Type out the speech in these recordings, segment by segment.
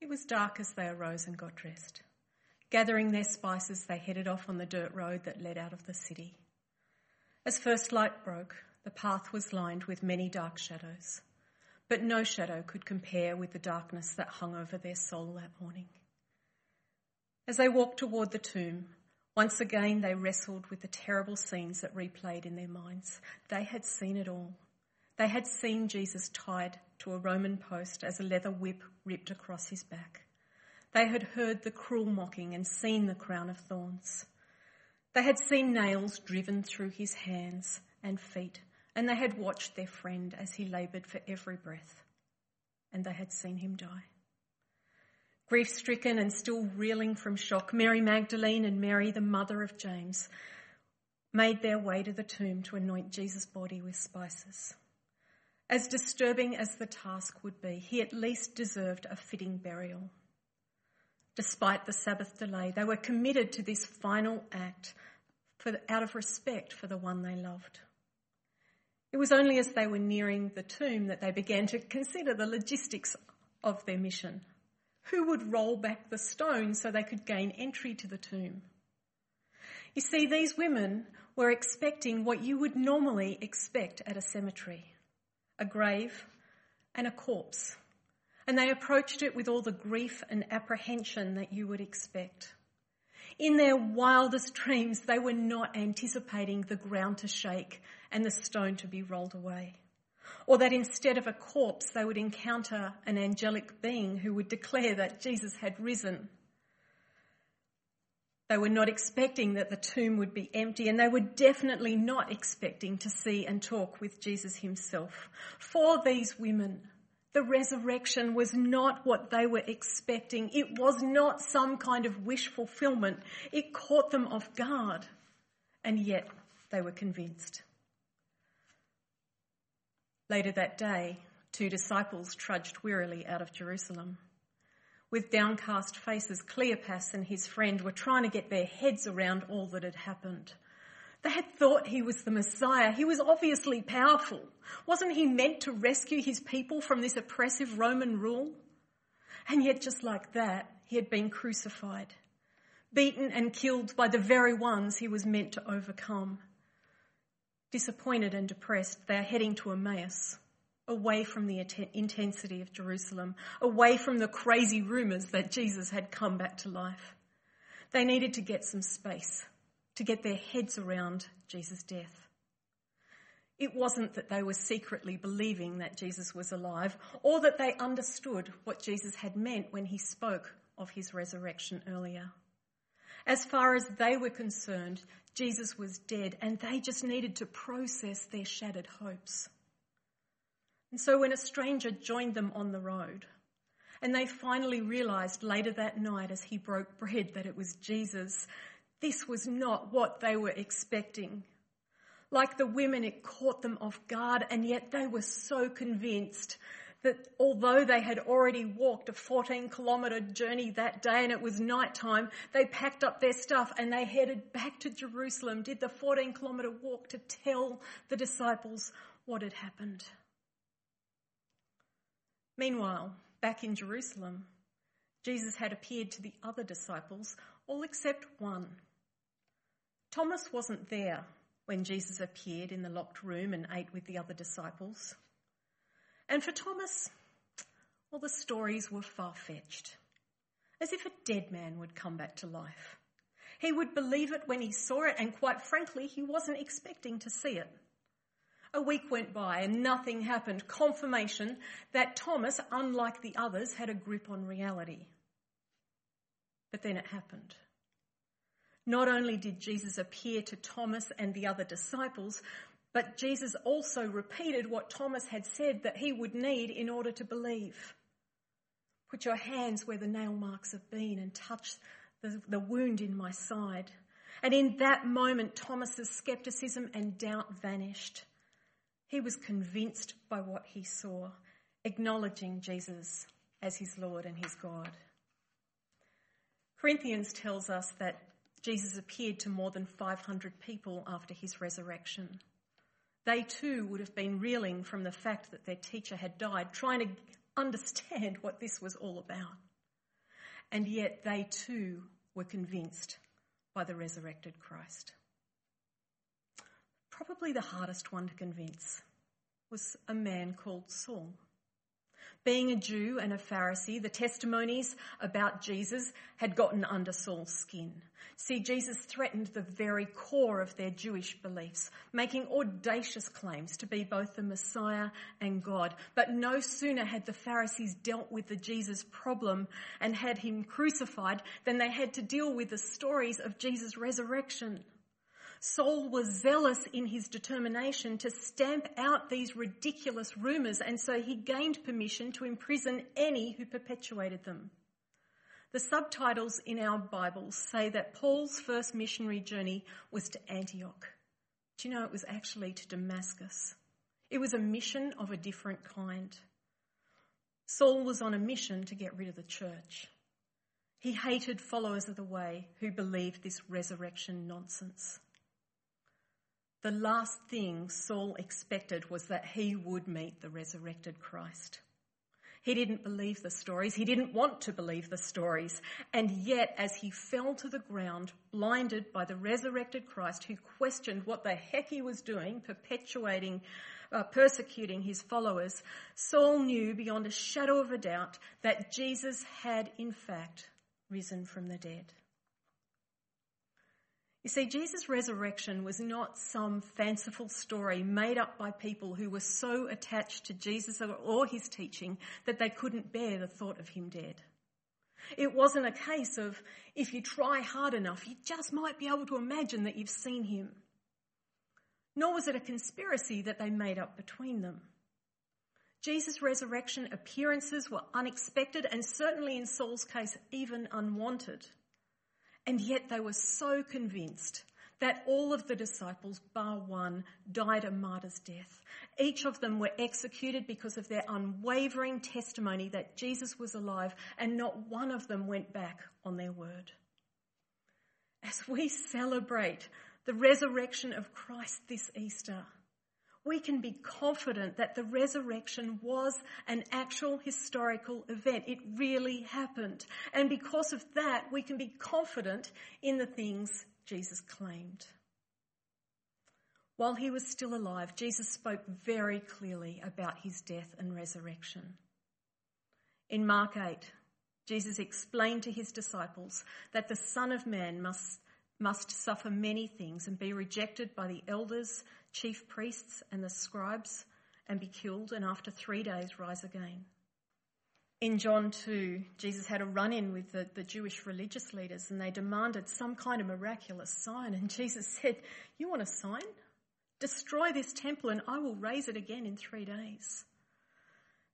It was dark as they arose and got dressed. Gathering their spices, they headed off on the dirt road that led out of the city. As first light broke, the path was lined with many dark shadows, but no shadow could compare with the darkness that hung over their soul that morning. As they walked toward the tomb, once again they wrestled with the terrible scenes that replayed in their minds. They had seen it all. They had seen Jesus tied to a Roman post as a leather whip ripped across his back. They had heard the cruel mocking and seen the crown of thorns. They had seen nails driven through his hands and feet, and they had watched their friend as he laboured for every breath, and they had seen him die. Grief stricken and still reeling from shock, Mary Magdalene and Mary, the mother of James, made their way to the tomb to anoint Jesus' body with spices. As disturbing as the task would be, he at least deserved a fitting burial. Despite the Sabbath delay, they were committed to this final act the, out of respect for the one they loved. It was only as they were nearing the tomb that they began to consider the logistics of their mission. Who would roll back the stone so they could gain entry to the tomb? You see, these women were expecting what you would normally expect at a cemetery a grave, and a corpse. And they approached it with all the grief and apprehension that you would expect. In their wildest dreams, they were not anticipating the ground to shake and the stone to be rolled away. Or that instead of a corpse, they would encounter an angelic being who would declare that Jesus had risen they were not expecting that the tomb would be empty, and they were definitely not expecting to see and talk with Jesus himself. For these women, the resurrection was not what they were expecting. It was not some kind of wish fulfillment. It caught them off guard, and yet they were convinced. Later that day, two disciples trudged wearily out of Jerusalem. With downcast faces, Cleopas and his friend were trying to get their heads around all that had happened. They had thought he was the Messiah. He was obviously powerful. Wasn't he meant to rescue his people from this oppressive Roman rule? And yet, just like that, he had been crucified, beaten and killed by the very ones he was meant to overcome. Disappointed and depressed, they are heading to Emmaus away from the intensity of Jerusalem, away from the crazy rumours that Jesus had come back to life. They needed to get some space to get their heads around Jesus' death. It wasn't that they were secretly believing that Jesus was alive or that they understood what Jesus had meant when he spoke of his resurrection earlier. As far as they were concerned, Jesus was dead and they just needed to process their shattered hopes. And so when a stranger joined them on the road, and they finally realized later that night as he broke bread that it was Jesus, this was not what they were expecting. Like the women, it caught them off guard, and yet they were so convinced that although they had already walked a 14 kilometre journey that day and it was night time, they packed up their stuff and they headed back to Jerusalem, did the 14 kilometre walk to tell the disciples what had happened. Meanwhile, back in Jerusalem, Jesus had appeared to the other disciples, all except one. Thomas wasn't there when Jesus appeared in the locked room and ate with the other disciples. And for Thomas, well, the stories were far fetched, as if a dead man would come back to life. He would believe it when he saw it, and quite frankly, he wasn't expecting to see it. A week went by and nothing happened. Confirmation that Thomas, unlike the others, had a grip on reality. But then it happened. Not only did Jesus appear to Thomas and the other disciples, but Jesus also repeated what Thomas had said that he would need in order to believe. Put your hands where the nail marks have been and touch the, the wound in my side. And in that moment, Thomas's skepticism and doubt vanished. He was convinced by what he saw, acknowledging Jesus as his Lord and his God. Corinthians tells us that Jesus appeared to more than 500 people after his resurrection. They too would have been reeling from the fact that their teacher had died, trying to understand what this was all about. and yet they too were convinced by the resurrected Christ. Probably the hardest one to convince was a man called Saul. Being a Jew and a Pharisee, the testimonies about Jesus had gotten under Saul's skin. See, Jesus threatened the very core of their Jewish beliefs, making audacious claims to be both the Messiah and God. But no sooner had the Pharisees dealt with the Jesus problem and had him crucified than they had to deal with the stories of Jesus' resurrection. Saul was zealous in his determination to stamp out these ridiculous rumours, and so he gained permission to imprison any who perpetuated them. The subtitles in our Bibles say that Paul's first missionary journey was to Antioch. Do you know it was actually to Damascus? It was a mission of a different kind. Saul was on a mission to get rid of the church. He hated followers of the way who believed this resurrection nonsense. The last thing Saul expected was that he would meet the resurrected Christ. He didn't believe the stories. He didn't want to believe the stories. And yet, as he fell to the ground, blinded by the resurrected Christ, who questioned what the heck he was doing, perpetuating, uh, persecuting his followers, Saul knew beyond a shadow of a doubt that Jesus had, in fact, risen from the dead. You see, Jesus' resurrection was not some fanciful story made up by people who were so attached to Jesus or his teaching that they couldn't bear the thought of him dead. It wasn't a case of if you try hard enough, you just might be able to imagine that you've seen him. Nor was it a conspiracy that they made up between them. Jesus' resurrection appearances were unexpected and certainly in Saul's case, even unwanted. And yet they were so convinced that all of the disciples, bar one, died a martyr's death. Each of them were executed because of their unwavering testimony that Jesus was alive, and not one of them went back on their word. As we celebrate the resurrection of Christ this Easter, we can be confident that the resurrection was an actual historical event. It really happened. And because of that, we can be confident in the things Jesus claimed. While he was still alive, Jesus spoke very clearly about his death and resurrection. In Mark 8, Jesus explained to his disciples that the Son of Man must, must suffer many things and be rejected by the elders chief priests and the scribes and be killed, and after three days rise again. In John 2, Jesus had a run in with the, the Jewish religious leaders and they demanded some kind of miraculous sign. And Jesus said, You want a sign? Destroy this temple and I will raise it again in three days.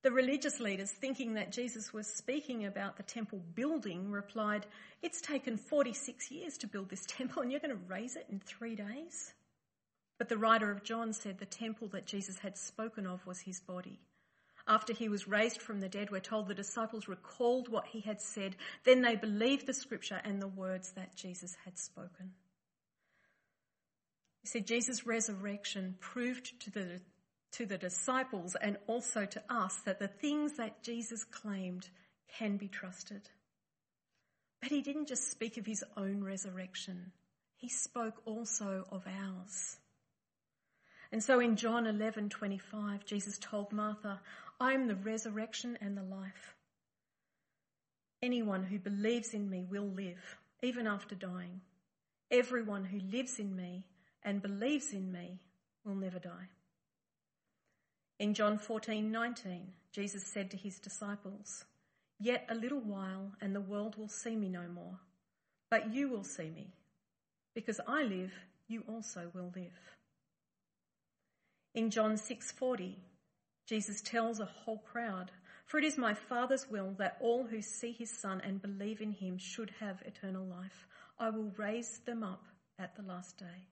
The religious leaders, thinking that Jesus was speaking about the temple building, replied, It's taken 46 years to build this temple and you're going to raise it in three days? But the writer of John said the temple that Jesus had spoken of was his body. After he was raised from the dead, we're told the disciples recalled what he had said. Then they believed the scripture and the words that Jesus had spoken. You see, Jesus' resurrection proved to the, to the disciples and also to us that the things that Jesus claimed can be trusted. But he didn't just speak of his own resurrection, he spoke also of ours. And so in John 11:25, Jesus told Martha, "I am the resurrection and the life. Anyone who believes in me will live, even after dying. Everyone who lives in me and believes in me will never die." In John 14:19, Jesus said to his disciples, "Yet a little while and the world will see me no more, but you will see me. Because I live, you also will live." In John 6:40, Jesus tells a whole crowd, "For it is my Father's will that all who see his Son and believe in him should have eternal life. I will raise them up at the last day."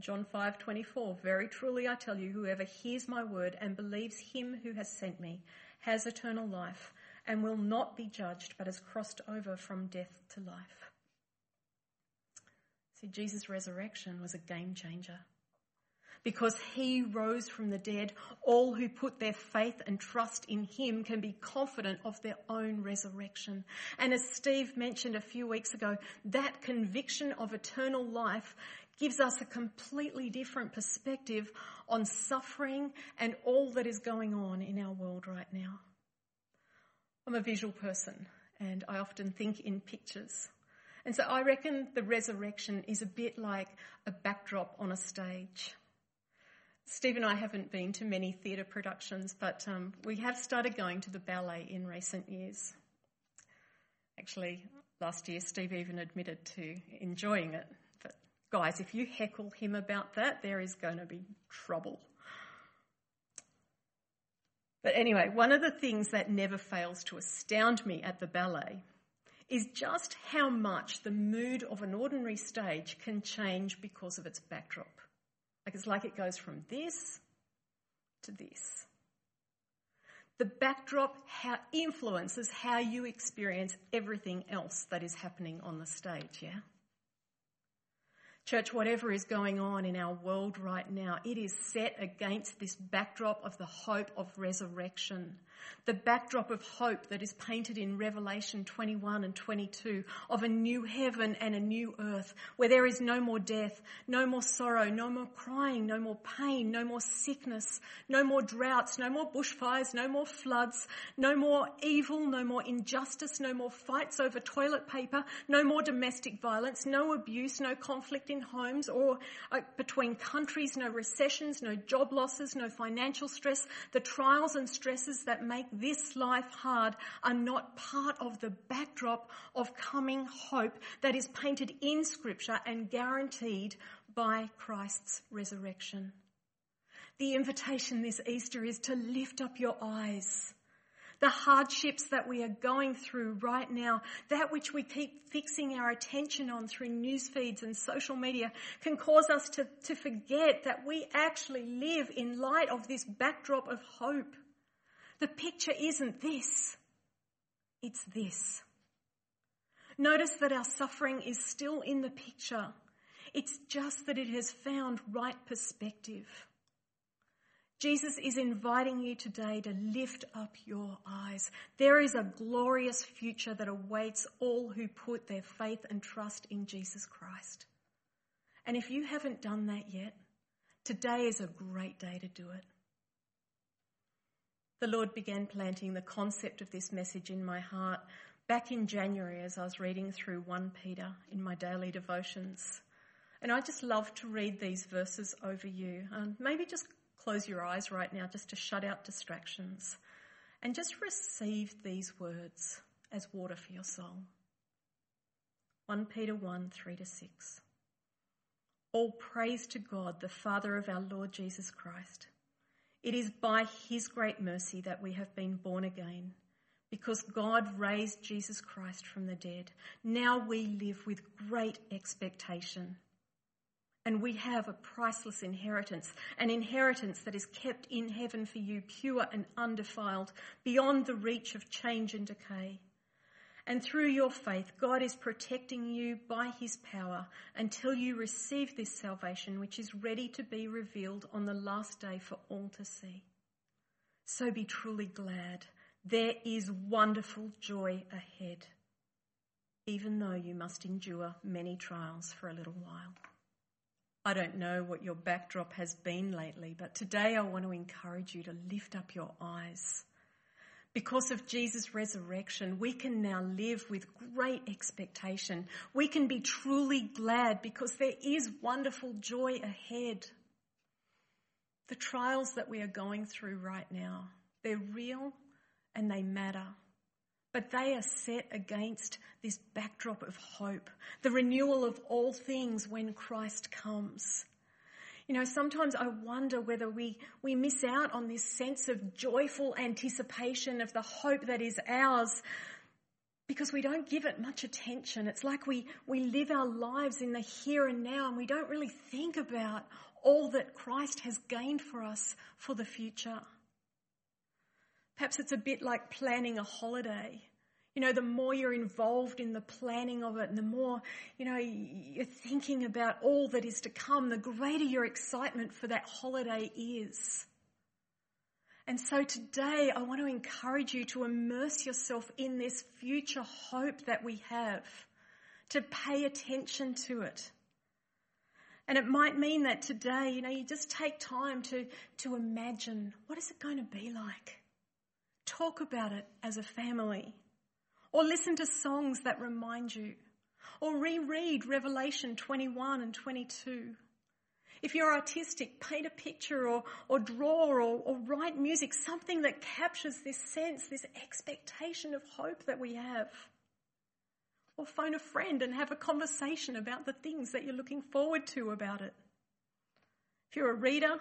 John 5:24 Very truly I tell you whoever hears my word and believes him who has sent me has eternal life and will not be judged but has crossed over from death to life. See Jesus' resurrection was a game changer. Because he rose from the dead, all who put their faith and trust in him can be confident of their own resurrection. And as Steve mentioned a few weeks ago, that conviction of eternal life gives us a completely different perspective on suffering and all that is going on in our world right now. I'm a visual person and I often think in pictures. And so I reckon the resurrection is a bit like a backdrop on a stage. Steve and I haven't been to many theatre productions, but um, we have started going to the ballet in recent years. Actually, last year Steve even admitted to enjoying it. Guys, if you heckle him about that, there is going to be trouble. But anyway, one of the things that never fails to astound me at the ballet is just how much the mood of an ordinary stage can change because of its backdrop. Like it's like it goes from this to this. The backdrop how influences how you experience everything else that is happening on the stage, yeah? Church, whatever is going on in our world right now, it is set against this backdrop of the hope of resurrection the backdrop of hope that is painted in Revelation 21 and 22 of a new heaven and a new earth where there is no more death, no more sorrow, no more crying, no more pain, no more sickness, no more droughts, no more bushfires, no more floods, no more evil, no more injustice, no more fights over toilet paper, no more domestic violence, no abuse, no conflict in homes or uh, between countries, no recessions, no job losses, no financial stress, the trials and stresses that make this life hard are not part of the backdrop of coming hope that is painted in Scripture and guaranteed by Christ's resurrection. The invitation this Easter is to lift up your eyes. The hardships that we are going through right now, that which we keep fixing our attention on through news feeds and social media can cause us to, to forget that we actually live in light of this backdrop of hope. The picture isn't this, it's this. Notice that our suffering is still in the picture. It's just that it has found right perspective. Jesus is inviting you today to lift up your eyes. There is a glorious future that awaits all who put their faith and trust in Jesus Christ. And if you haven't done that yet, today is a great day to do it the Lord began planting the concept of this message in my heart back in January as I was reading through 1 Peter in my daily devotions. And I just love to read these verses over you. Um, maybe just close your eyes right now just to shut out distractions and just receive these words as water for your soul. 1 Peter 1 3 to 6. All praise to God, the Father of our Lord Jesus Christ it is by his great mercy that we have been born again, because God raised Jesus Christ from the dead. Now we live with great expectation. And we have a priceless inheritance, an inheritance that is kept in heaven for you, pure and undefiled, beyond the reach of change and decay. And through your faith, God is protecting you by his power until you receive this salvation, which is ready to be revealed on the last day for all to see. So be truly glad. There is wonderful joy ahead, even though you must endure many trials for a little while. I don't know what your backdrop has been lately, but today I want to encourage you to lift up your eyes because of Jesus' resurrection, we can now live with great expectation. We can be truly glad because there is wonderful joy ahead. The trials that we are going through right now, they're real and they matter. But they are set against this backdrop of hope, the renewal of all things when Christ comes. You know, sometimes I wonder whether we, we miss out on this sense of joyful anticipation of the hope that is ours because we don't give it much attention. It's like we, we live our lives in the here and now and we don't really think about all that Christ has gained for us for the future. Perhaps it's a bit like planning a holiday. You know, the more you're involved in the planning of it and the more, you know, you're thinking about all that is to come, the greater your excitement for that holiday is. And so today I want to encourage you to immerse yourself in this future hope that we have, to pay attention to it. And it might mean that today, you know, you just take time to, to imagine what is it going to be like? Talk about it as a family. Or listen to songs that remind you. Or reread Revelation 21 and 22. If you're artistic, paint a picture or, or draw or, or write music, something that captures this sense, this expectation of hope that we have. Or phone a friend and have a conversation about the things that you're looking forward to about it. If you're a reader,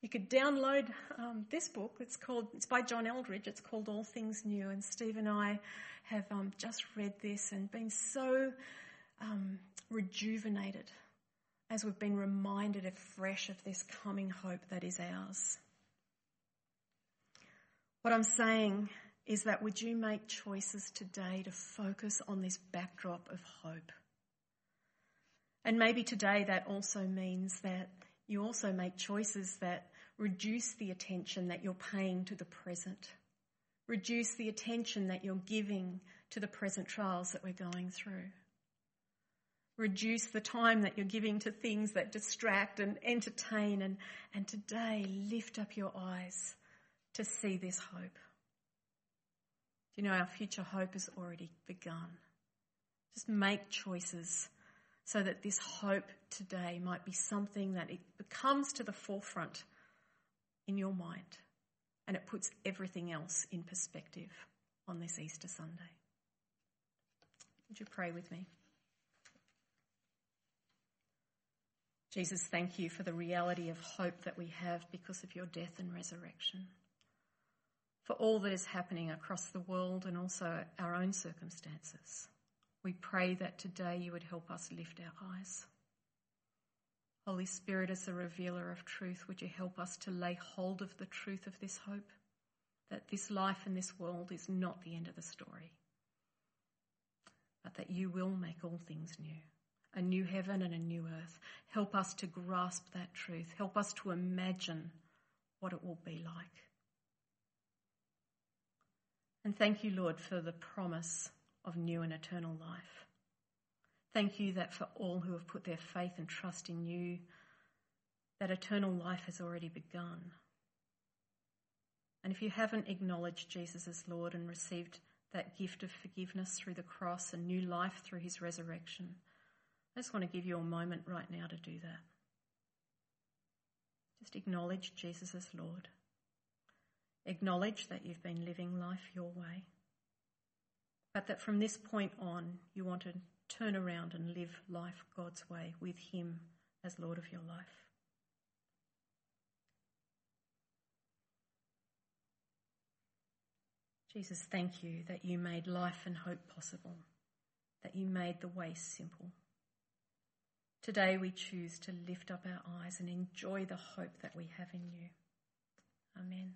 you could download um, this book. It's called, it's by John Eldredge. It's called All Things New. And Steve and I have um, just read this and been so um, rejuvenated as we've been reminded afresh of this coming hope that is ours. What I'm saying is that would you make choices today to focus on this backdrop of hope? And maybe today that also means that you also make choices that reduce the attention that you're paying to the present reduce the attention that you're giving to the present trials that we're going through. Reduce the time that you're giving to things that distract and entertain, and, and today lift up your eyes to see this hope. You know, our future hope has already begun. Just make choices so that this hope today might be something that it becomes to the forefront in your mind and it puts everything else in perspective on this Easter Sunday. Would you pray with me? Jesus, thank you for the reality of hope that we have because of your death and resurrection. For all that is happening across the world and also our own circumstances. We pray that today you would help us lift our eyes. Holy Spirit, as a revealer of truth, would you help us to lay hold of the truth of this hope? That this life and this world is not the end of the story, but that you will make all things new a new heaven and a new earth. Help us to grasp that truth. Help us to imagine what it will be like. And thank you, Lord, for the promise of new and eternal life. Thank you that for all who have put their faith and trust in you, that eternal life has already begun. And if you haven't acknowledged Jesus as Lord and received that gift of forgiveness through the cross and new life through his resurrection, I just want to give you a moment right now to do that. Just acknowledge Jesus as Lord. Acknowledge that you've been living life your way, but that from this point on, you want to turn around and live life God's way with Him as Lord of your life. Jesus, thank you that you made life and hope possible, that you made the way simple. Today we choose to lift up our eyes and enjoy the hope that we have in you. Amen.